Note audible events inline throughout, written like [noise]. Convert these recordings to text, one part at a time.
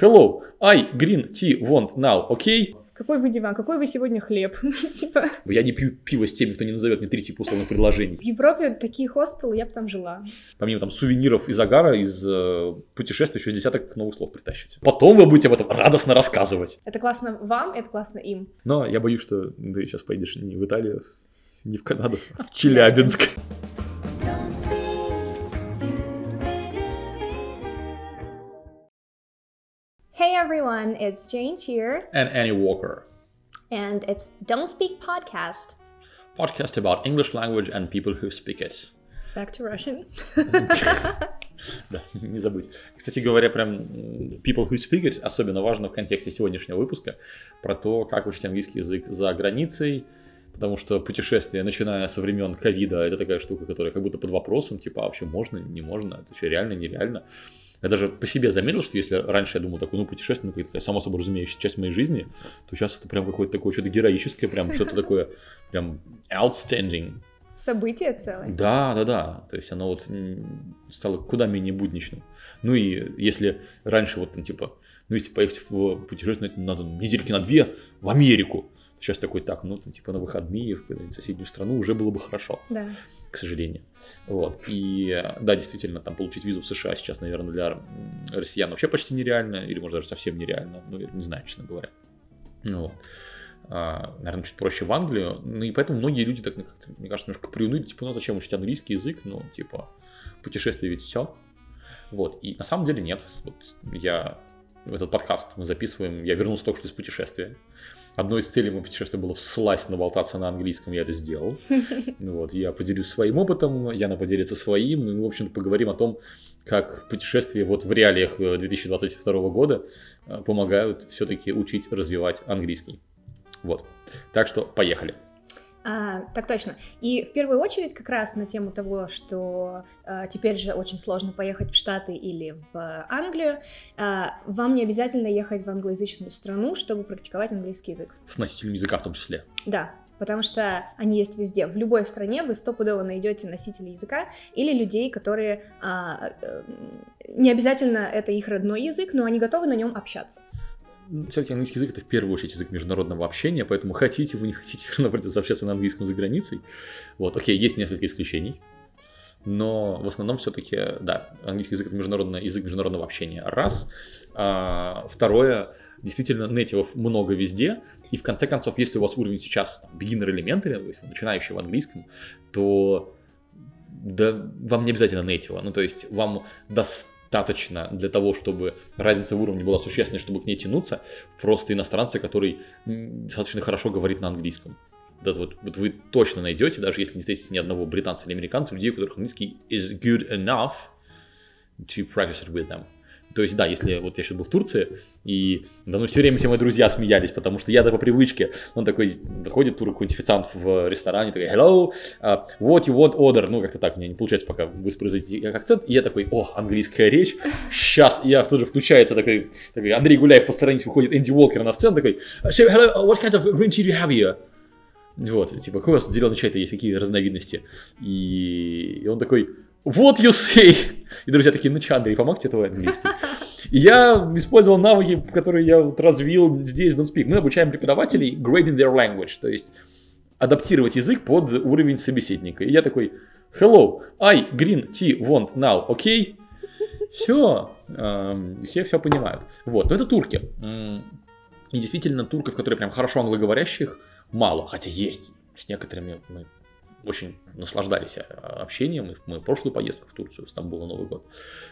Hello, I green tea want now? Okay? Какой вы диван? Какой вы сегодня хлеб? [laughs] типа. Я не пью пиво с теми, кто не назовет мне три типа условных предложений. В Европе такие хостелы, я бы там жила. Помимо там сувениров из агара, из э, путешествий, еще десяток новых слов притащите. Потом вы будете об этом радостно рассказывать. Это классно вам, это классно им. Но я боюсь, что ты сейчас поедешь не в Италию, не в Канаду, а в Челябинск. Hey everyone, it's Jane here. And Annie Walker. And it's Don't Speak Podcast. Podcast about English language and people who speak it. Back to Russian. [laughs] да, не забудь. Кстати говоря, прям people who speak it особенно важно в контексте сегодняшнего выпуска про то, как учить английский язык за границей, потому что путешествие, начиная со времен ковида, это такая штука, которая как будто под вопросом, типа, а вообще можно, не можно, это вообще реально, нереально. Я даже по себе заметил, что если раньше я думал, такой, ну, путешествие, ну, какая-то само собой разумеющая часть моей жизни, то сейчас это прям какое-то такое что-то героическое, прям что-то такое прям outstanding. Событие целое. Да, да, да. То есть оно вот стало куда менее будничным. Ну и если раньше вот там типа, ну если поехать в путешествие, надо недельки на две в Америку. Сейчас такой, так, ну там типа на выходные в соседнюю страну уже было бы хорошо. Да к сожалению. Вот. И да, действительно, там получить визу в США сейчас, наверное, для россиян вообще почти нереально, или может даже совсем нереально, ну, не знаю, честно говоря. Ну, вот. А, наверное, чуть проще в Англию. Ну и поэтому многие люди так, мне кажется, немножко приуныли, типа, ну зачем учить английский язык, ну, типа, путешествие ведь все. Вот. И на самом деле нет. Вот я в этот подкаст мы записываем, я вернулся только что из путешествия. Одной из целей моего путешествия было всласть наболтаться на английском, я это сделал. [laughs] Вот, я поделюсь своим опытом, Яна поделится своим, и мы, в общем-то, поговорим о том, как путешествия вот в реалиях 2022 э, года э, помогают все-таки учить развивать английский. Вот. Так что поехали. А, так точно. И в первую очередь как раз на тему того, что а, теперь же очень сложно поехать в Штаты или в Англию, а, вам не обязательно ехать в англоязычную страну, чтобы практиковать английский язык. С носителем языка в том числе. Да, потому что они есть везде. В любой стране вы стопудово найдете носителей языка или людей, которые а, а, не обязательно это их родной язык, но они готовы на нем общаться все-таки английский язык это в первую очередь язык международного общения, поэтому хотите вы не хотите, все равно придется общаться на английском за границей. Вот, окей, есть несколько исключений, но в основном все-таки, да, английский язык это международный язык международного общения. Раз. А, второе, действительно, нейтивов много везде, и в конце концов, если у вас уровень сейчас beginner elementary, то есть начинающий в английском, то да, вам не обязательно нейтива, ну то есть вам достаточно достаточно для того, чтобы разница в уровне была существенной, чтобы к ней тянуться, просто иностранцы, который достаточно хорошо говорит на английском. Да, вот, вот вы точно найдете, даже если не встретите ни одного британца или американца, людей, у которых английский is good enough to practice it with them. То есть, да, если вот я сейчас был в Турции, и да, ну, все время все мои друзья смеялись, потому что я-то по привычке, он такой, подходит тур какой-нибудь официант в ресторане, такой, hello, uh, what you want order, ну, как-то так, мне не получается пока воспроизводить акцент, и я такой, о, английская речь, сейчас, и я тут же включается такой, такой Андрей Гуляев по стороне выходит Энди Уолкер на сцену, такой, so, hello, what kind of green tea do you have here? Вот, типа, какой у вас зеленый чай-то есть, какие разновидности? И, и он такой, what you say? И друзья такие, ну что, Андрей, помогте твой английский. И я использовал навыки, которые я вот развил здесь в Don't Speak. Мы обучаем преподавателей grading their language, то есть адаптировать язык под уровень собеседника. И я такой, hello, I green tea want now? Okay? Все, эм, все все понимают. Вот, но это турки. И действительно, турков, которые прям хорошо англоговорящих, мало, хотя есть. С некоторыми мы очень наслаждались а, общением. Мы прошлую поездку в Турцию, в Стамбул на Новый год.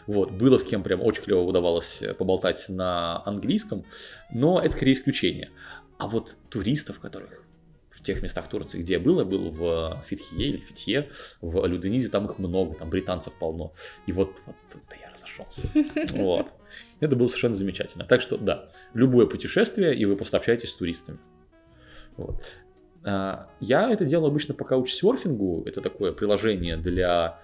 Вот, было с кем прям очень клево удавалось поболтать на английском, но это скорее исключение. А вот туристов, которых в тех местах Турции, где я был, я был в Фитхие или Фитье, в Люденизе, там их много, там британцев полно. И вот, вот тут-то я разошелся. [laughs] Вот. Это было совершенно замечательно. Так что, да, любое путешествие, и вы просто общаетесь с туристами. Вот. А, я это делаю обычно пока учусь серфингу. Это такое приложение для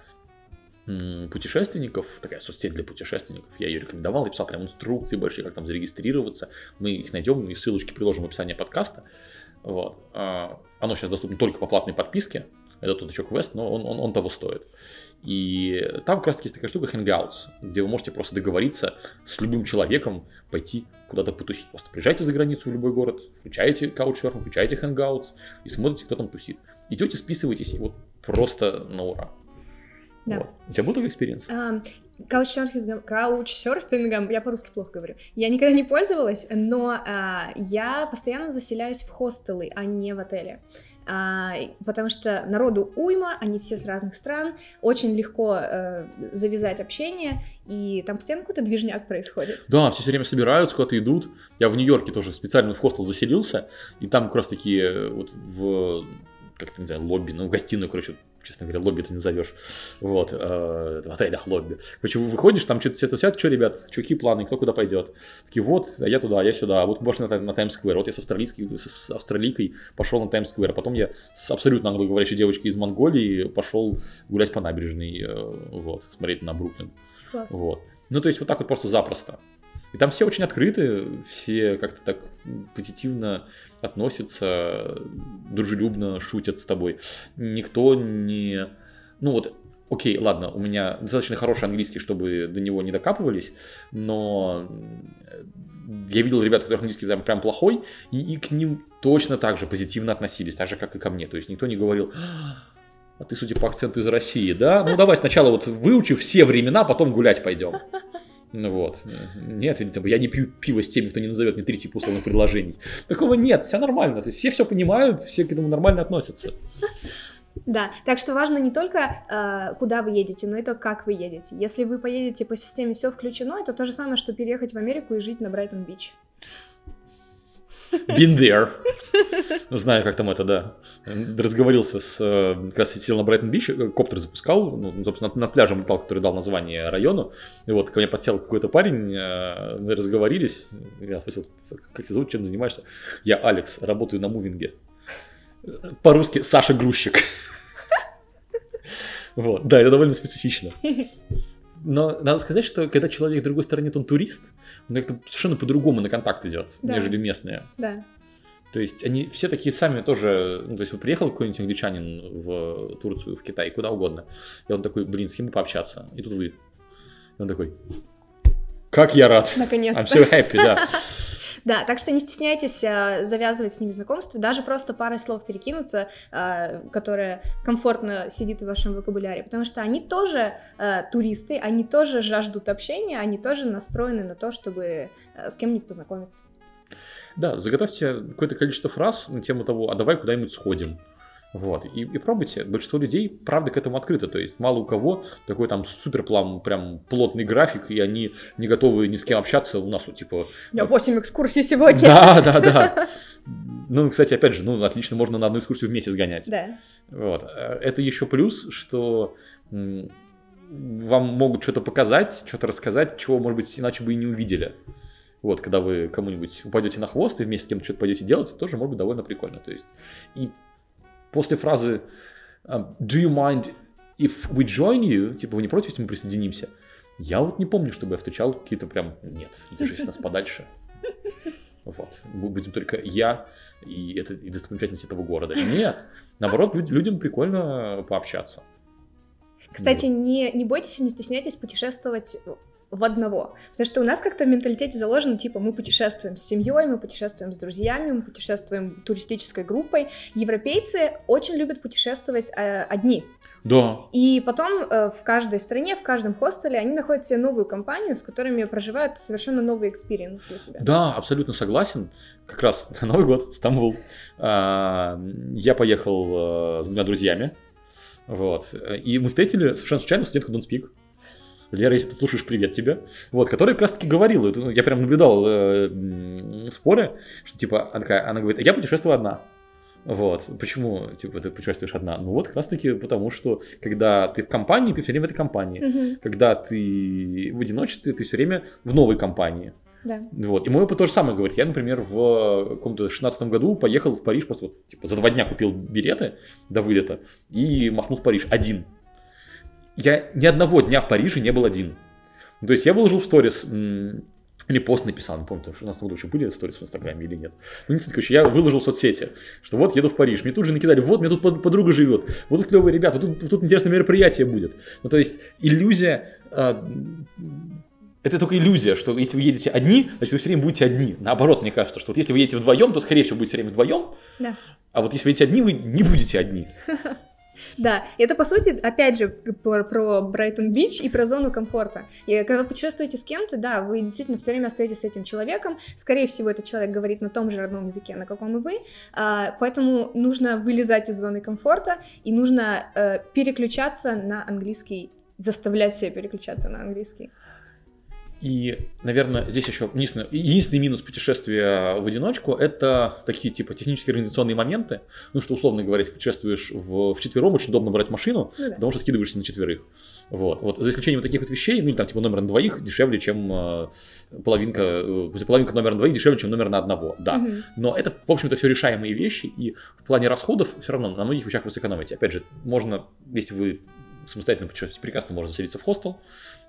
путешественников, такая соцсеть для путешественников, я ее рекомендовал, я писал прям инструкции большие, как там зарегистрироваться, мы их найдем и ссылочки приложим в описании подкаста, вот. А, оно сейчас доступно только по платной подписке, это тот еще квест, но он, он, он того стоит. И там как раз таки есть такая штука Hangouts, где вы можете просто договориться с любым человеком пойти куда-то потусить. Просто приезжайте за границу в любой город, включаете Couchsurfing, включаете Hangouts и смотрите, кто там тусит. Идете, списываетесь, и вот просто на ура. Да. Вот. У тебя был такой experience? Каучсерфингом, каучсерфингом, я по-русски плохо говорю. Я никогда не пользовалась, но а, я постоянно заселяюсь в хостелы, а не в отеле. А, потому что народу уйма, они все с разных стран, очень легко э, завязать общение, и там постоянно какой-то движняк происходит. Да, все все время собираются, куда-то идут. Я в Нью-Йорке тоже специально в хостел заселился, и там как раз таки э, вот в как-то, не знаю, лобби, ну, в гостиную, короче, честно говоря, лобби ты назовешь. Вот, э, в отелях лобби. Короче, выходишь, там что-то все сидят, что, ребят, чуваки, планы, кто куда пойдет. Такие, вот, а я туда, а я сюда, а вот можно на, на Таймс-сквер. Вот я с, австралийской, с австралийкой пошел на Таймс-сквер, а потом я с абсолютно англоговорящей девочкой из Монголии пошел гулять по набережной, э, вот, смотреть на Бруклин. Классно. Вот. Ну, то есть вот так вот просто запросто. И там все очень открыты, все как-то так позитивно относятся, дружелюбно шутят с тобой. Никто не... Ну вот, окей, ладно, у меня достаточно хороший английский, чтобы до него не докапывались, но я видел ребят, у которых английский прям, прям плохой, и, и к ним точно так же позитивно относились, так же, как и ко мне. То есть никто не говорил, а ты, судя по акценту, из России, да? Ну, давай сначала вот выучи все времена, потом гулять пойдем. Ну вот. Нет, я не пью пиво с теми, кто не назовет мне три типа условных предложений. Такого нет, все нормально. Все все понимают, все к этому нормально относятся. Да, так что важно не только э, куда вы едете, но и то, как вы едете. Если вы поедете по системе все включено, это то же самое, что переехать в Америку и жить на Брайтон-Бич. Been there. Знаю, как там это, да. Разговорился с... э, Как раз сидел на Брайтон Бич, э, коптер запускал, ну, собственно, над пляжем летал, который дал название району. И вот ко мне подсел какой-то парень, э, мы разговорились. Я спросил, как тебя зовут, чем занимаешься? Я Алекс, работаю на мувинге. По-русски Саша Грузчик. [laughs] Вот, да, это довольно специфично. Но надо сказать, что когда человек в другой стороне, то он турист, он как-то совершенно по-другому на контакт идет, Да. нежели местные. Да. То есть они все такие сами тоже, ну, то есть вот приехал какой-нибудь англичанин в Турцию, в Китай, куда угодно, и он такой, блин, с кем бы пообщаться? И тут вы. И он такой, как я рад. I'm Наконец-то. so happy, да. [laughs] Да, так что не стесняйтесь э, завязывать с ними знакомство, даже просто парой слов перекинуться, э, которая комфортно сидит в вашем вокабуляре, потому что они тоже э, туристы, они тоже жаждут общения, они тоже настроены на то, чтобы с кем-нибудь познакомиться. Да, заготовьте какое-то количество фраз на тему того, а давай куда-нибудь сходим. Вот, и, и пробуйте. Большинство людей, правда, к этому открыто. То есть мало у кого такой там супер план, прям плотный график, и они не готовы ни с кем общаться. У нас вот типа У меня 8 экскурсий сегодня. Да, да, да. Ну, кстати, опять же, ну, отлично, можно на одну экскурсию вместе сгонять. Да. Вот. Это еще плюс, что вам могут что-то показать, что-то рассказать, чего, может быть, иначе бы и не увидели. Вот, когда вы кому-нибудь упадете на хвост и вместе с кем-то что-то пойдете делать, тоже может быть довольно прикольно. То есть, и после фразы а, «Do you mind if we join you?» Типа, вы не против, если мы присоединимся? Я вот не помню, чтобы я встречал какие-то прям «Нет, держись нас подальше». Вот. Мы будем только я и, это, и достопримечательность этого города. Нет. Наоборот, люд- людям прикольно пообщаться. Кстати, не, не бойтесь и не стесняйтесь путешествовать в одного. Потому что у нас как-то в менталитете заложено, типа, мы путешествуем с семьей, мы путешествуем с друзьями, мы путешествуем туристической группой. Европейцы очень любят путешествовать э, одни. Да. И потом э, в каждой стране, в каждом хостеле они находят себе новую компанию, с которыми проживают совершенно новый experience для себя. Да, абсолютно согласен. Как раз [laughs] на Новый год, Стамбул. А, Я поехал э, с двумя друзьями. Вот. И мы встретили совершенно случайно студентку Don't Speak. Лера, если ты слушаешь, привет тебе. Вот, которая как раз таки говорила, это, ну, я прям наблюдал э, споры, что типа, она, такая, она говорит, я путешествую одна. Вот. Почему, типа, ты путешествуешь одна? Ну вот, как раз таки потому, что когда ты в компании, ты все время в этой компании. Мгм, Когда ты в одиночестве, ты все время в новой компании. да. Вот. И мой опыт то же самое говорит. Я, например, в каком-то 16 году поехал в Париж, просто вот, типа, за два дня купил билеты до вылета и махнул в Париж один. Я ни одного дня в Париже не был один. То есть я выложил в сторис, или пост написал, не помню, что у нас там вообще были сторис в Инстаграме или нет. Ну, не суть, короче, я выложил в соцсети, что вот еду в Париж. Мне тут же накидали, вот, мне тут подруга живет, вот тут клевые ребята, вот тут, тут интересное мероприятие будет. Ну, то есть, иллюзия, э, это только иллюзия, что если вы едете одни, значит, вы все время будете одни. Наоборот, мне кажется, что вот если вы едете вдвоем, то, скорее всего, будете все время вдвоем. Да. А вот если вы едете одни, вы не будете одни. [laughs] Да, это по сути, опять же, про, про Брайтон-Бич и про зону комфорта. И когда вы путешествуете с кем-то, да, вы действительно все время остаетесь с этим человеком. Скорее всего, этот человек говорит на том же родном языке, на каком и вы. А, поэтому нужно вылезать из зоны комфорта и нужно э, переключаться на английский, заставлять себя переключаться на английский. И, наверное, здесь еще единственный, единственный минус путешествия в одиночку – это такие типа технические организационные моменты. Ну, что, условно говоря, если путешествуешь в, в четвером, очень удобно брать машину, ну, да. потому что скидываешься на четверых. Вот. вот. За исключением вот таких вот вещей, ну, там, типа, номер на двоих дешевле, чем э, половинка, э, половинка номера на двоих дешевле, чем номер на одного, да. Угу. Но это, в общем-то, все решаемые вещи, и в плане расходов все равно на многих вещах вы сэкономите. Опять же, можно, если вы самостоятельно путешествуете, прекрасно можно заселиться в хостел,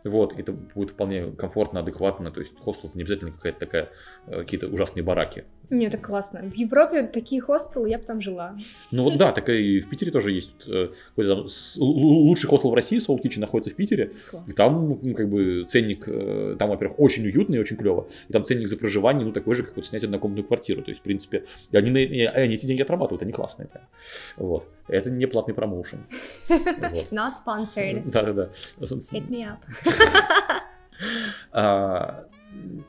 вот, это будет вполне комфортно, адекватно, то есть хостел не обязательно какая-то такая, э, какие-то ужасные бараки. Нет, это классно. В Европе такие хостелы, я бы там жила. Ну вот да, так и в Питере тоже есть. Э, там, лучший хостел в России, Soul Kitchen, находится в Питере. Класс. И там, ну, как бы, ценник, э, там, во-первых, очень уютно и очень клево. И там ценник за проживание, ну, такой же, как вот снять однокомнатную квартиру. То есть, в принципе, они, они, они эти деньги отрабатывают, они классные. Прям. Вот. Это не платный промоушен. [laughs] Not sponsored. Да-да-да. Hit me up. [laughs] А,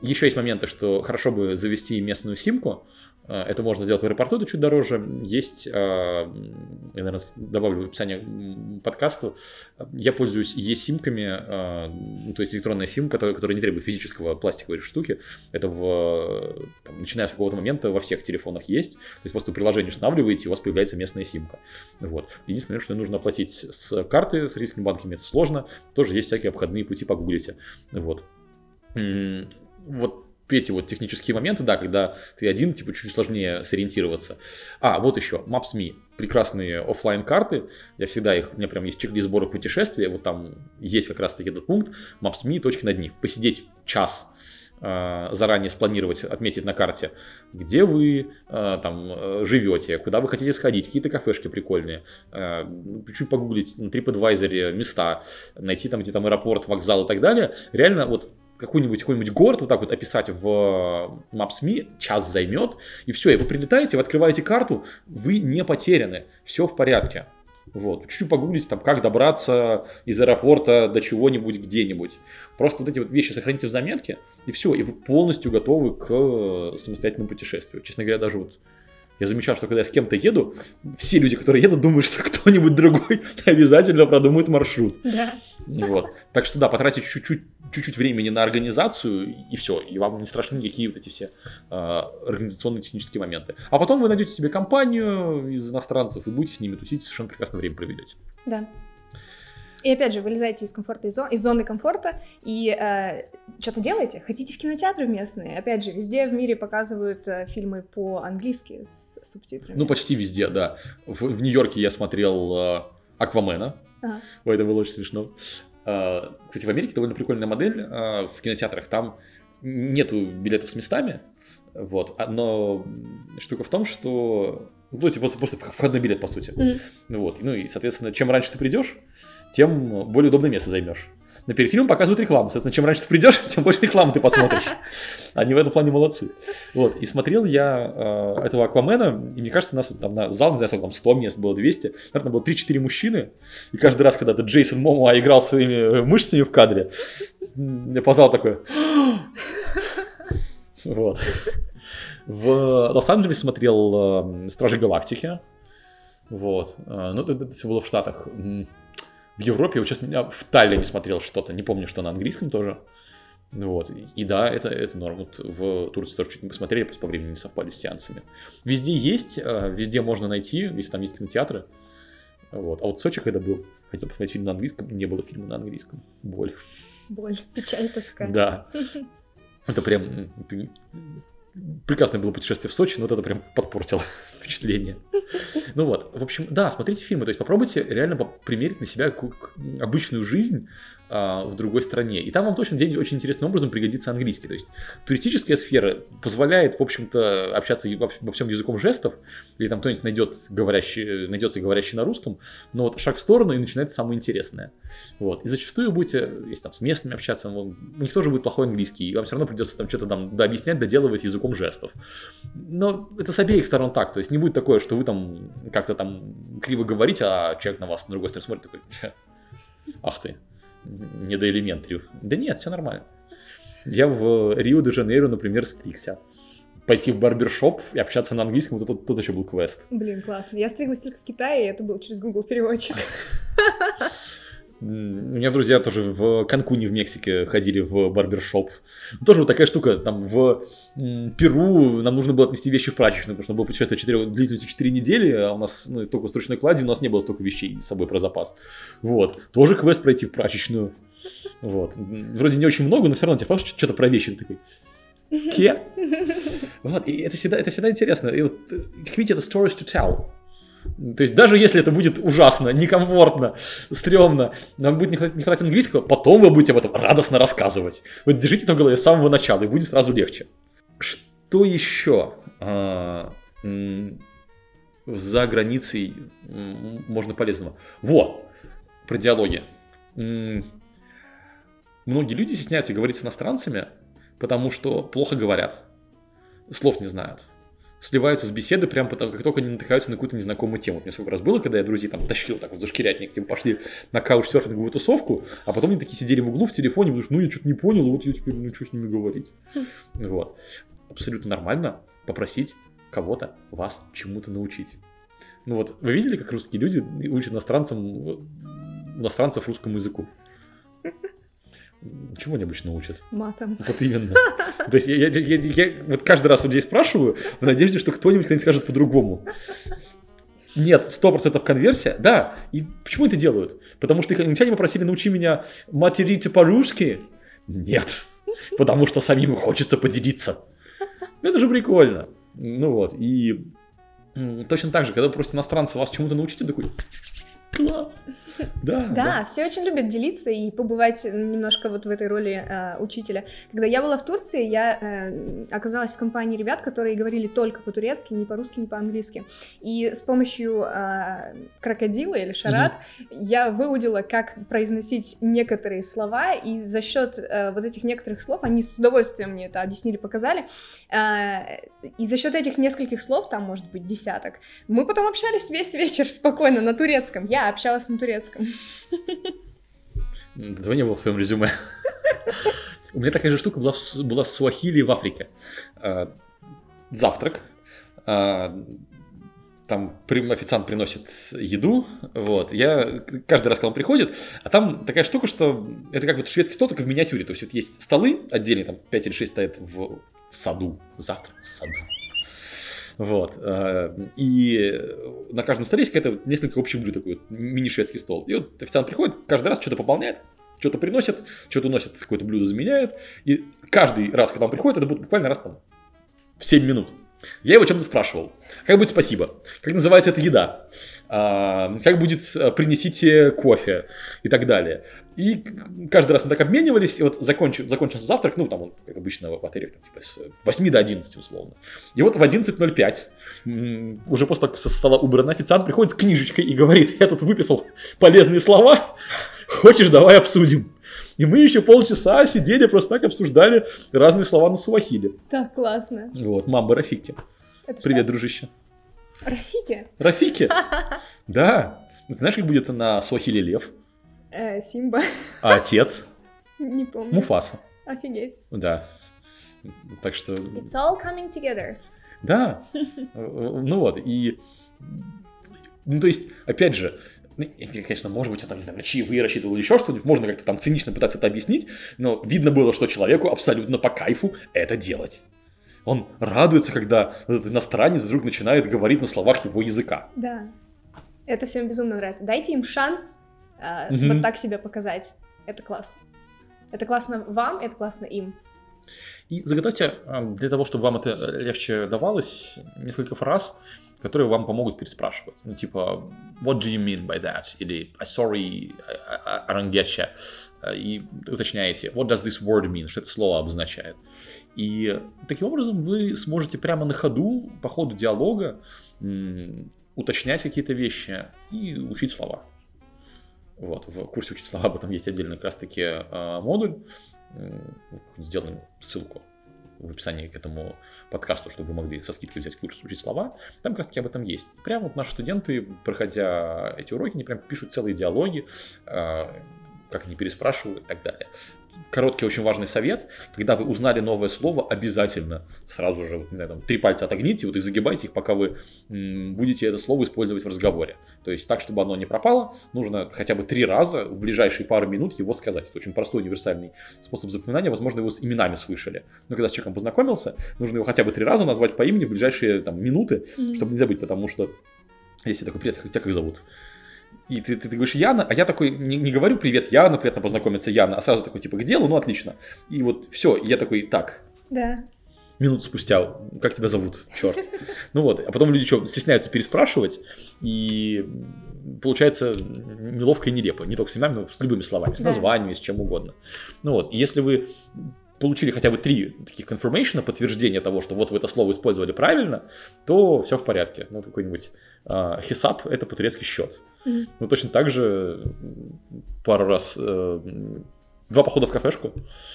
еще есть моменты, что хорошо бы завести местную симку. А, это можно сделать в аэропорту, это чуть дороже. Есть, а, я, наверное, добавлю в описание подкасту, я пользуюсь e-симками, ну, то есть электронная симка, которая, которая не требует физического пластиковой штуки. Это в, там, начиная с какого-то момента во всех телефонах есть. То есть просто приложение устанавливаете, и у вас появляется местная симка. Вот. Единственное, что нужно оплатить с карты, с российскими банками это сложно. Тоже есть всякие обходные пути, погуглите. Вот. Вот эти вот технические моменты, да, когда ты один, типа, чуть сложнее сориентироваться. А, вот еще, Maps.me, прекрасные офлайн карты я всегда их, у меня прям есть чек-лист сбора путешествия, вот там есть как раз-таки этот пункт, Maps.me, точки над них, посидеть час, э, заранее спланировать, отметить на карте, где вы э, там э, живете, куда вы хотите сходить, какие-то кафешки прикольные, чуть погуглить на TripAdvisor места, найти там, где там аэропорт, вокзал и так далее. Реально вот какой-нибудь какой-нибудь город вот так вот описать в э, Maps.me, час займет, и все, и вы прилетаете, вы открываете карту, вы не потеряны, все в порядке. Вот. Чуть-чуть погуглите, там, как добраться из аэропорта до чего-нибудь где-нибудь. Просто вот эти вот вещи сохраните в заметке, и все, и вы полностью готовы к э, самостоятельному путешествию. Честно говоря, даже вот я замечал, что когда я с кем-то еду, все люди, которые едут, думают, что кто-нибудь другой [laughs] обязательно продумает маршрут. Да. Вот. Так что да, потратить чуть-чуть, чуть-чуть времени на организацию, и все. И вам не страшны никакие вот эти все э, организационные технические моменты. А потом вы найдете себе компанию из иностранцев и будете с ними тусить, совершенно прекрасное время проведете. Да. И опять же, вылезаете из комфорта, из, зон, из зоны комфорта и э, что-то делаете. Хотите в кинотеатры местные? Опять же, везде в мире показывают э, фильмы по-английски с субтитрами. Ну, почти везде, да. В, в Нью-Йорке я смотрел э, Аквамена. Ага. Ой, это было очень смешно. Э, кстати, в Америке довольно прикольная модель э, в кинотеатрах. Там нету билетов с местами, вот, а, но штука в том, что ну, типа, просто, просто входной билет, по сути. Mm-hmm. Вот. Ну и, соответственно, чем раньше ты придешь, тем более удобное место займешь. Но перед фильмом показывают рекламу. Соответственно, чем раньше ты придешь, [laughs] тем больше рекламы ты посмотришь. [laughs] Они в этом плане молодцы. Вот. И смотрел я э, этого Аквамена, и мне кажется, у нас вот там на зал, не знаю, сколько там, 100 мест было, 200. Наверное, было 3-4 мужчины. И каждый раз, когда этот Джейсон Момоа играл своими мышцами в кадре, я по залу такой... [laughs] Вот. В Лос-Анджелесе смотрел э, Стражи Галактики. Вот. Э, ну, это все было в Штатах. В Европе, вот сейчас меня в Таллине смотрел что-то, не помню, что на английском тоже. Вот. И да, это, это норм. Вот в Турции тоже чуть не посмотрели, просто по времени не совпали с сеансами. Везде есть, э, везде можно найти, если там есть кинотеатры. Вот. А вот в Сочи, когда был, хотел посмотреть фильм на английском, не было фильма на английском. Боль. Боль, печаль тоска. Да. [laughs] Это прям прекрасное было путешествие в Сочи, но вот это прям подпортило [laughs] впечатление. Ну вот, в общем, да, смотрите фильмы, то есть попробуйте реально примерить на себя обычную жизнь в другой стране. И там вам точно день очень интересным образом пригодится английский. То есть туристическая сфера позволяет, в общем-то, общаться во всем языком жестов, или там кто-нибудь найдет говорящий, найдется говорящий на русском, но вот шаг в сторону и начинается самое интересное. Вот. И зачастую будете, если там с местными общаться, у них тоже будет плохой английский, и вам все равно придется там что-то там дообъяснять, доделывать языком жестов. Но это с обеих сторон так, то есть не будет такое, что вы там как-то там криво говорите, а человек на вас с другой стороны смотрит такой, ах ты, не до элементарию. Да нет, все нормально. Я в Рио-де-Жанейро, например, стригся. Пойти в барбершоп и общаться на английском, вот тут, тут еще был квест. Блин, классно. Я стриглась только в Китае, и это был через Google переводчик. [laughs] У меня друзья тоже в Канкуне в Мексике ходили в барбершоп. Тоже вот такая штука, там в Перу нам нужно было отнести вещи в прачечную, потому что было путешествие 4, длительностью 4 недели, а у нас ну, только в срочной кладе, у нас не было столько вещей с собой про запас. Вот. Тоже квест пройти в прачечную. Вот. Вроде не очень много, но все равно тебе просто что-то про вещи такой. [laughs] Ке? Вот, и это всегда, это всегда интересно. И вот, э, видите, это stories to tell. То есть даже если это будет ужасно, некомфортно, стрёмно, нам будет не хватать, не хватать английского, потом вы будете об этом радостно рассказывать. Вот держите это в голове с самого начала, и будет сразу легче. Что еще а, за границей можно полезного? Во, про диалоги. Многие люди стесняются говорить с иностранцами, потому что плохо говорят, слов не знают сливаются с беседы прям потому, как только они натыкаются на какую-то незнакомую тему. Мне сколько раз было, когда я друзей там тащил так вот за шкирятник, тем пошли на каучсерфинговую тусовку, а потом они такие сидели в углу в телефоне, потому что ну я что-то не понял, вот я теперь ну что с ними говорить. Хм. Вот. Абсолютно нормально попросить кого-то вас чему-то научить. Ну вот, вы видели, как русские люди учат иностранцам, иностранцев русскому языку? [laughs] Чему они обычно учат? Матом. Вот именно. То есть я, я, я, я вот каждый раз людей спрашиваю в надежде, что кто-нибудь когда-нибудь скажет по-другому. Нет, сто процентов конверсия, да. И почему это делают? Потому что их англичане попросили научи меня материться по-русски? Нет. Потому что самим хочется поделиться. Это же прикольно. Ну вот, и точно так же, когда вы просите иностранца вас чему-то научить, такой, класс. [laughs] Да, да, все очень любят делиться и побывать немножко вот в этой роли э, учителя. Когда я была в Турции, я э, оказалась в компании ребят, которые говорили только по-турецки, не по-русски, не по-английски. И с помощью э, крокодила или шарат угу. я выудила, как произносить некоторые слова, и за счет э, вот этих некоторых слов, они с удовольствием мне это объяснили, показали, э, и за счет этих нескольких слов, там может быть десяток, мы потом общались весь вечер спокойно на турецком. Я общалась на турецком турецком. Этого не было в своем резюме. У меня такая же штука была, была в Суахили в Африке. А, завтрак. А, там официант приносит еду, вот, я каждый раз, когда он приходит, а там такая штука, что это как вот шведский стол, только в миниатюре, то есть вот есть столы отдельные, там 5 или 6 стоят в, в саду, завтрак в саду, вот. Э, и на каждом столе есть какая-то несколько общих блюд, такой вот мини-шведский стол. И вот официант приходит, каждый раз что-то пополняет, что-то приносит, что-то уносит, какое-то блюдо заменяет. И каждый раз, когда он приходит, это будет буквально раз там в 7 минут. Я его чем-то спрашивал. Как будет спасибо? Как называется эта еда? А, как будет э, принесите кофе? И так далее. И каждый раз мы так обменивались, и вот закончил, закончился завтрак, ну, там он, как обычно в отеле, там, типа с 8 до 11 условно. И вот в 11.05, уже после того, как со стола убран официант приходит с книжечкой и говорит, я тут выписал полезные слова, хочешь, давай обсудим. И мы еще полчаса сидели, просто так обсуждали разные слова на суахиле. Так классно. Вот, мамба Рафики. Это Привет, что? дружище. Рафики? Рафики? [laughs] Да. Знаешь, как будет на суахиле лев? Э, Симба. [laughs] А отец? Не помню. Муфаса. Офигеть. Да. Так что... It's all coming together. Да. Ну вот, и... Ну, то есть, опять же, ну, конечно, может быть, он там, не знаю, на чаевые рассчитывал или еще что-нибудь, можно как-то там цинично пытаться это объяснить, но видно было, что человеку абсолютно по кайфу это делать. Он радуется, когда этот иностранец вдруг начинает говорить на словах его языка. Да. Это всем безумно нравится. Дайте им шанс э, mm-hmm. вот так себя показать. Это классно. Это классно вам, это классно им. И заготовьте э, для того, чтобы вам это легче давалось, несколько фраз, которые вам помогут переспрашивать. Ну, типа, what do you mean by that? Или I'm sorry, I, I don't get you. И уточняете, what does this word mean? Что это слово обозначает. И таким образом вы сможете прямо на ходу, по ходу диалога, уточнять какие-то вещи и учить слова. Вот, в курсе учить слова об этом есть отдельно как раз таки э, модуль. Сделаем ссылку в описании к этому подкасту, чтобы вы могли со скидкой взять курс «Учить слова», там как раз таки об этом есть. Прямо вот наши студенты, проходя эти уроки, они прям пишут целые диалоги, э, как они переспрашивают и так далее короткий, очень важный совет. Когда вы узнали новое слово, обязательно сразу же, не знаю, там, три пальца отогните вот и загибайте их, пока вы м, будете это слово использовать в разговоре. То есть так, чтобы оно не пропало, нужно хотя бы три раза в ближайшие пару минут его сказать. Это очень простой, универсальный способ запоминания. Возможно, его с именами слышали. Но когда с человеком познакомился, нужно его хотя бы три раза назвать по имени в ближайшие там, минуты, mm-hmm. чтобы не забыть, потому что если такой привет, тебя как зовут? И ты, ты, ты говоришь Яна, а я такой не, не говорю привет, Яна, приятно познакомиться, Яна, а сразу такой типа к делу, ну отлично. И вот все, я такой так. Да. Минуту спустя, как тебя зовут, черт. Ну вот, а потом люди что, стесняются переспрашивать, и получается неловко и нелепо. Не только с именами, но с любыми словами, с названиями, с чем угодно. Ну вот, и если вы получили хотя бы три таких confirmation, подтверждения того, что вот вы это слово использовали правильно, то все в порядке. Ну, какой-нибудь э, хисап – это по-турецки счет. Mm-hmm. Ну, точно так же пару раз э, Два похода в кафешку,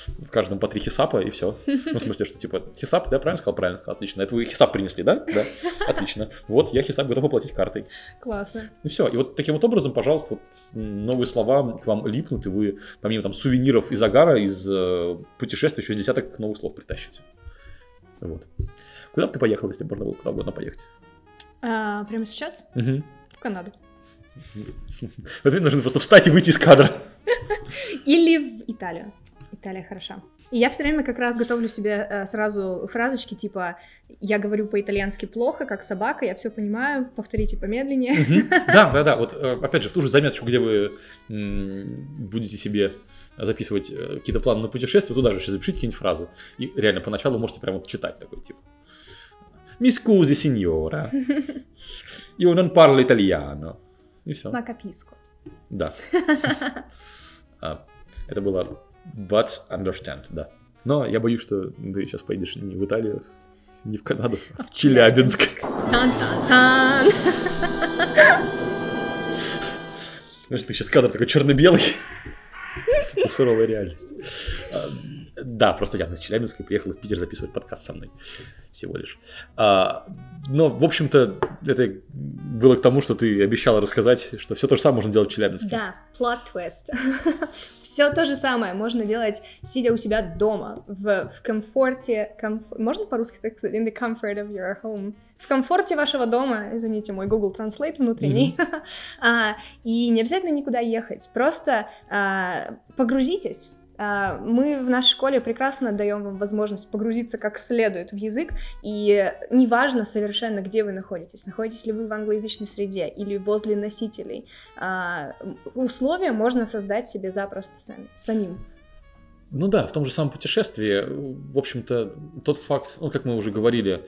в каждом по три хисапа и все. Ну, в смысле, что типа хисап, да, правильно сказал? Правильно сказал, отлично. Это вы хисап принесли, да? Да, отлично. Вот, я хисап готов оплатить картой. Классно. И все. И вот таким вот образом, пожалуйста, вот новые слова к вам липнут, и вы, помимо там сувениров из агара, из э, путешествия, еще десяток новых слов притащите. Вот. Куда бы ты поехал, если бы можно было куда угодно поехать? А, прямо сейчас? Угу. В Канаду. [laughs] В это нужно просто встать и выйти из кадра. Или в Италию. Италия хороша. И я все время как раз готовлю себе э, сразу фразочки типа «я говорю по-итальянски плохо, как собака, я все понимаю, повторите помедленнее». [laughs] Да, да, да. Вот э, опять же, в ту же заметочку, где вы будете себе записывать э, какие-то планы на путешествие, туда же еще запишите какие-нибудь фразы. И реально поначалу можете прямо вот читать такой типа «Mi scusi, signora, io non parlo italiano». И все. На каписку. Да. [laughs] это было but understand, да. Но я боюсь, что ты сейчас поедешь не в Италию, не в Канаду, а в Челябинск. Знаешь, ты сейчас кадр такой черно-белый. Суровая реальность. Да, просто я из Челябинска приехал в Питер записывать подкаст со мной. Всего лишь. А, но, в общем-то, это было к тому, что ты обещала рассказать, что все то же самое можно делать в Челябинске. Да, twist. [laughs] все то же самое можно делать, сидя у себя дома, в, в комфорте. Комф... Можно по-русски так сказать? In the comfort of your home в комфорте вашего дома, извините, мой Google Translate внутренний, mm-hmm. [laughs] а, и не обязательно никуда ехать, просто а, погрузитесь мы в нашей школе прекрасно даем вам возможность погрузиться как следует в язык, и неважно совершенно, где вы находитесь, находитесь ли вы в англоязычной среде или возле носителей, а, условия можно создать себе запросто сами, самим. Ну да, в том же самом путешествии, в общем-то, тот факт, ну, как мы уже говорили,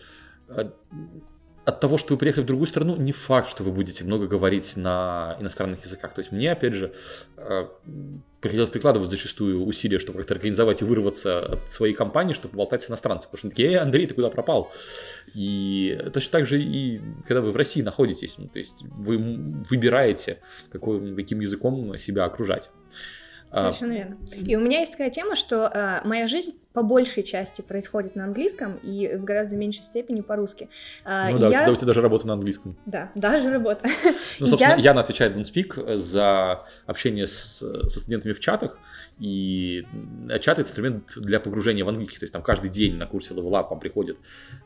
от того, что вы приехали в другую страну, не факт, что вы будете много говорить на иностранных языках. То есть мне, опять же, э, приходилось прикладывать зачастую усилия, чтобы как-то организовать и вырваться от своей компании, чтобы болтать с иностранцами. Потому что такие, эй, Андрей, ты куда пропал? И точно так же и когда вы в России находитесь. Ну, то есть вы выбираете, какой, каким языком себя окружать. А, Совершенно верно. И у меня есть такая тема, что э, моя жизнь по большей части происходит на английском и в гораздо меньшей степени по-русски. Э, ну да, я... у, тебя, у тебя даже работа на английском. Да, даже работа. [laughs] Ну, собственно, я... Яна отвечает в Speak за общение с, со студентами в чатах, и чат — это инструмент для погружения в английский, то есть там каждый день на курсе Level Up вам приходит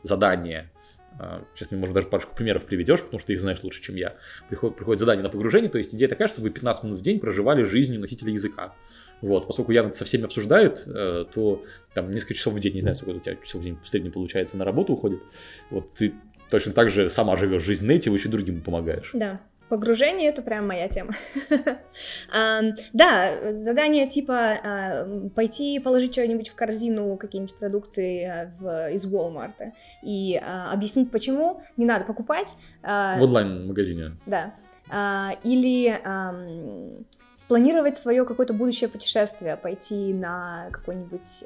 задание а, сейчас мне, может, даже парочку примеров приведешь, потому что ты их знаешь лучше, чем я. Приходит, приходит задание на погружение, то есть идея такая, чтобы вы 15 минут в день проживали жизнью носителя языка. Вот, поскольку Яна со всеми обсуждает, э, то там несколько часов в день, не знаю, сколько у тебя часов в день в среднем получается, на работу уходит. Вот ты точно так же сама живешь жизнь Нейтива, еще другим помогаешь. Да. Погружение это прям моя тема. [laughs] Да, задание типа пойти положить что-нибудь в корзину, какие-нибудь продукты э, из Walmart и объяснить, почему не надо покупать. В онлайн-магазине. Да. Или спланировать свое какое-то будущее путешествие, пойти на какой-нибудь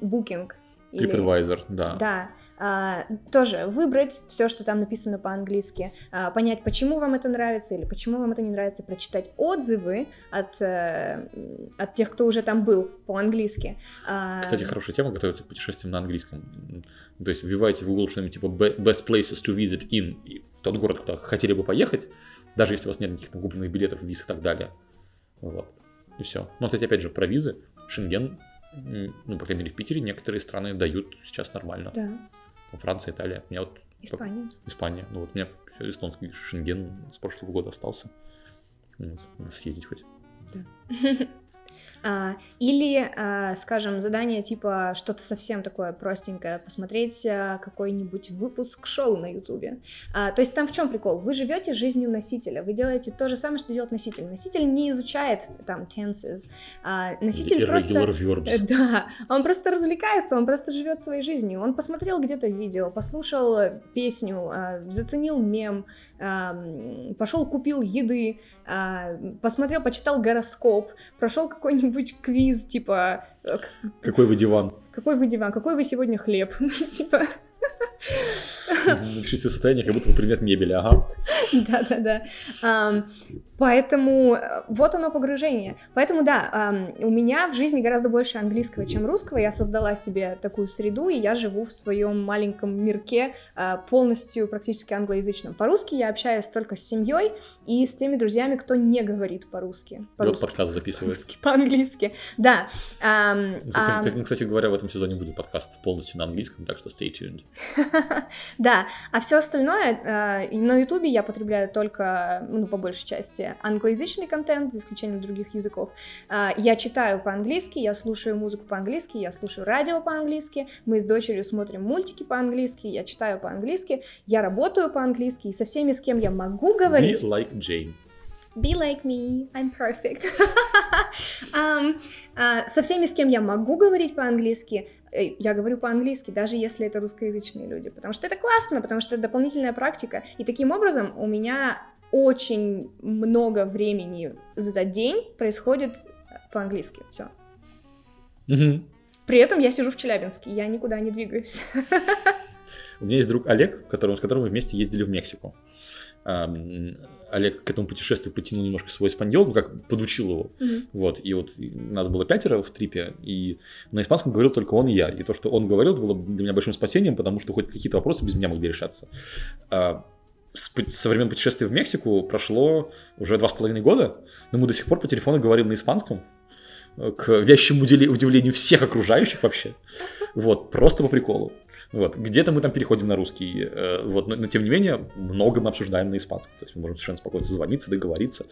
букинг. TripAdvisor, да. Да. А, тоже выбрать все, что там написано по-английски, а, понять, почему вам это нравится или почему вам это не нравится, прочитать отзывы от, а, от тех, кто уже там был по-английски. А... Кстати, хорошая тема готовиться к путешествиям на английском. То есть вбивайте в Google что-нибудь типа best places to visit in в тот город, куда хотели бы поехать, даже если у вас нет никаких накупленных билетов, виз и так далее. Вот. И все. Но, кстати, опять же, про визы. Шенген, ну, по крайней мере, в Питере некоторые страны дают сейчас нормально. Да. Франция, Италия. У меня вот Испания. Испания. Ну вот у меня эстонский шенген с прошлого года остался. Ну, съездить хоть. Да. [laughs] А, или, а, скажем, задание типа что-то совсем такое простенькое, посмотреть а, какой-нибудь выпуск шоу на Ютубе. То есть там в чем прикол? Вы живете жизнью носителя, вы делаете то же самое, что делает носитель. Носитель не изучает там tenses, носитель Irregular просто... [laughs] Да, он просто развлекается, он просто живет своей жизнью. Он посмотрел где-то видео, послушал песню, заценил мем, пошел купил еды, посмотрел, почитал гороскоп, прошел какой-нибудь квиз, типа... Э, какой вы диван? Какой вы диван? Какой вы сегодня хлеб? [laughs] Типа... Напишите состояние, как будто вы предмет мебели, ага. [laughs] Да-да-да. Поэтому э, вот оно погружение. Поэтому да, у меня в жизни гораздо больше английского, чем русского. Я создала себе такую среду, и я живу в своем маленьком мирке а, полностью практически англоязычном. По-русски я общаюсь только с семьей и с теми друзьями, кто не говорит по-русски. По вот подкаст записывает. По-английски, да. Кстати, кстати говоря, в этом сезоне будет подкаст полностью на английском, так что stay tuned. [laughs] Да, а все остальное э, на Ютубе я потребляю только, ну, по большей части, англоязычный контент, за исключением других языков. Э, я читаю по-английски, я слушаю музыку по-английски, я слушаю радио по-английски, мы с дочерью смотрим мультики по-английски, я читаю по-английски, я работаю по-английски, и со всеми, с кем я могу говорить... Be like Jane. Be like me, I'm perfect. [laughs] um, uh, со всеми, с кем я могу говорить по-английски, я говорю по-английски, даже если это русскоязычные люди, потому что это классно, потому что это дополнительная практика. И таким образом у меня очень много времени за день происходит по-английски. Все. Угу. При этом я сижу в Челябинске, я никуда не двигаюсь. У меня есть друг Олег, которым, с которым мы вместе ездили в Мексику. Олег к этому путешествию потянул немножко свой испаньол, ну как подучил его. Mm-hmm. Вот, и вот нас было пятеро в трипе, и на испанском говорил только он и я. И то, что он говорил, было для меня большим спасением, потому что хоть какие-то вопросы без меня могли решаться. А, со времен путешествия в Мексику прошло уже два с половиной года, но мы до сих пор по телефону говорим на испанском, э, к вящему удивлению всех окружающих вообще. Вот, просто по приколу. Вот. Где-то мы там переходим на русский, э, вот, но, но тем не менее много мы обсуждаем на испанском. То есть мы можем совершенно спокойно созвониться, договориться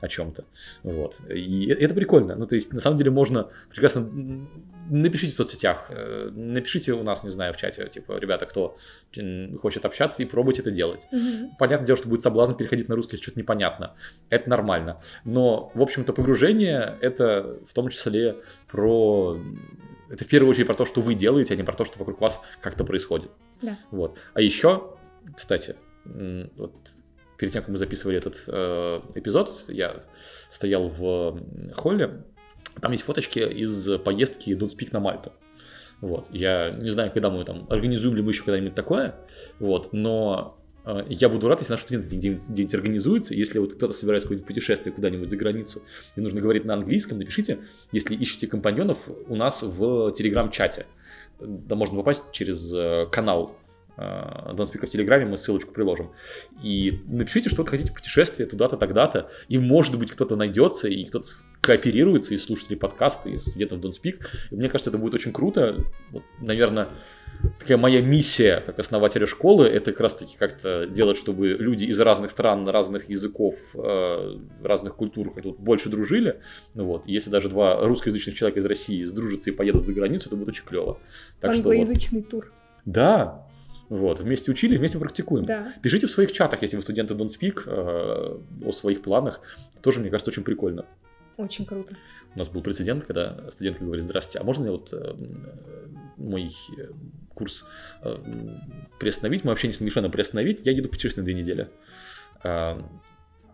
о чем-то. Вот. И это прикольно. Ну, то есть, на самом деле, можно прекрасно напишите в соцсетях, э, напишите у нас, не знаю, в чате, типа, ребята, кто хочет общаться, и пробуйте это делать. Mm-hmm. Понятное дело, что будет соблазн переходить на русский, что-то непонятно. Это нормально. Но, в общем-то, погружение это в том числе про это в первую очередь про то, что вы делаете, а не про то, что вокруг вас как-то происходит. Да. Вот. А еще, кстати, вот перед тем, как мы записывали этот э, эпизод, я стоял в холле, там есть фоточки из поездки Don't Speak на Мальту. Вот. Я не знаю, когда мы там, организуем ли мы еще когда-нибудь такое, вот, но я буду рад, если наш студент организуется. Если вот кто-то собирается какое-нибудь путешествие куда-нибудь за границу и нужно говорить на английском, напишите, если ищете компаньонов у нас в телеграм-чате. Да можно попасть через э, канал Don't Speak в Телеграме, мы ссылочку приложим. И напишите, что вы хотите путешествие туда-то, тогда-то, и может быть кто-то найдется, и кто-то кооперируется из слушателей подкаста, из студентов Speak. И мне кажется, это будет очень круто. Вот, наверное, такая моя миссия как основателя школы, это как раз таки как-то делать, чтобы люди из разных стран, разных языков, э, разных культур тут больше дружили. Ну вот, если даже два русскоязычных человека из России сдружатся и поедут за границу, это будет очень клево. Так Англоязычный вот... тур. Да, Вот, вместе учили, вместе практикуем. Да. Пишите в своих чатах, если вы студенты Don't Speak, э, о своих планах. Тоже, мне кажется, очень прикольно. Очень круто. У нас был прецедент, когда студентка говорит, здравствуйте, а можно я вот э, мой э, курс э, приостановить, мы общение с Инглишфрендом приостановить, я еду путешествовать на две недели. А,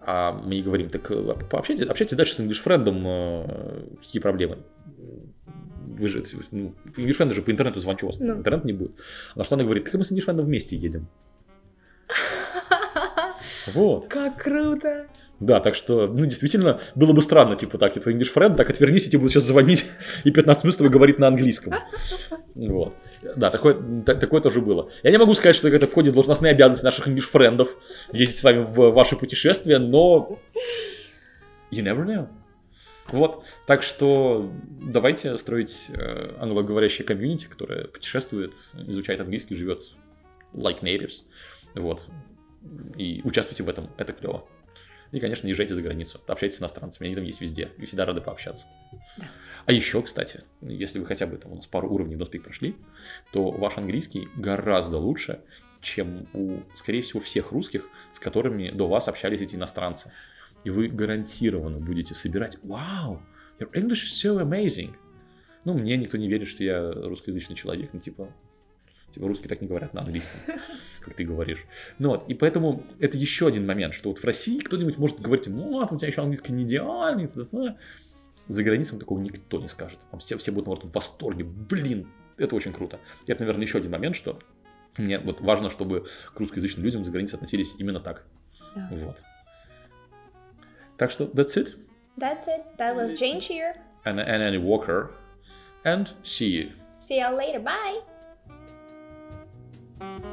а мы ей говорим, так э, пообщайтесь, общайтесь дальше с Инглишфрендом, э, какие проблемы? Вы же, ну, Инглишфренд же по интернету звончу, вас Ну. интернет не будет. На что она говорит, так мы с Инглишфрендом вместе едем. [laughs] Вот. Как круто. Да, так что, ну, действительно, было бы странно, типа, так, твой English friend, так отвернись, и тебе будут сейчас звонить [laughs] и 15 минут с тобой говорить на английском. Вот. Да, такое, та- такое тоже было. Я не могу сказать, что это входит в должностные обязанности наших English френдов ездить с вами в ваши путешествия, но you never know. Вот, так что давайте строить э, англоговорящее комьюнити, которое путешествует, изучает английский, живет like natives. Вот. И участвуйте в этом, это клево. И, конечно, не езжайте за границу, общайтесь с иностранцами, они там есть везде, и всегда рады пообщаться. А еще, кстати, если вы хотя бы там у нас пару уровней в Доспик прошли, то ваш английский гораздо лучше, чем у, скорее всего, всех русских, с которыми до вас общались эти иностранцы. И вы гарантированно будете собирать «Вау, your English is so amazing!» Ну, мне никто не верит, что я русскоязычный человек, ну, типа, Типа русские так не говорят на английском, как ты говоришь. Ну вот, и поэтому это еще один момент, что вот в России кто-нибудь может говорить, ну, вот, у тебя еще английский не идеальный, т-т-т». за границей такого никто не скажет. Там все, все будут, наоборот, в восторге. Блин, это очень круто. И это, наверное, еще один момент, что мне вот важно, чтобы к русскоязычным людям за границей относились именно так. Да. Вот. Так что that's it. That's it. That was Jane. And, and Annie Walker. And see you. See you later. Bye. Mm-hmm.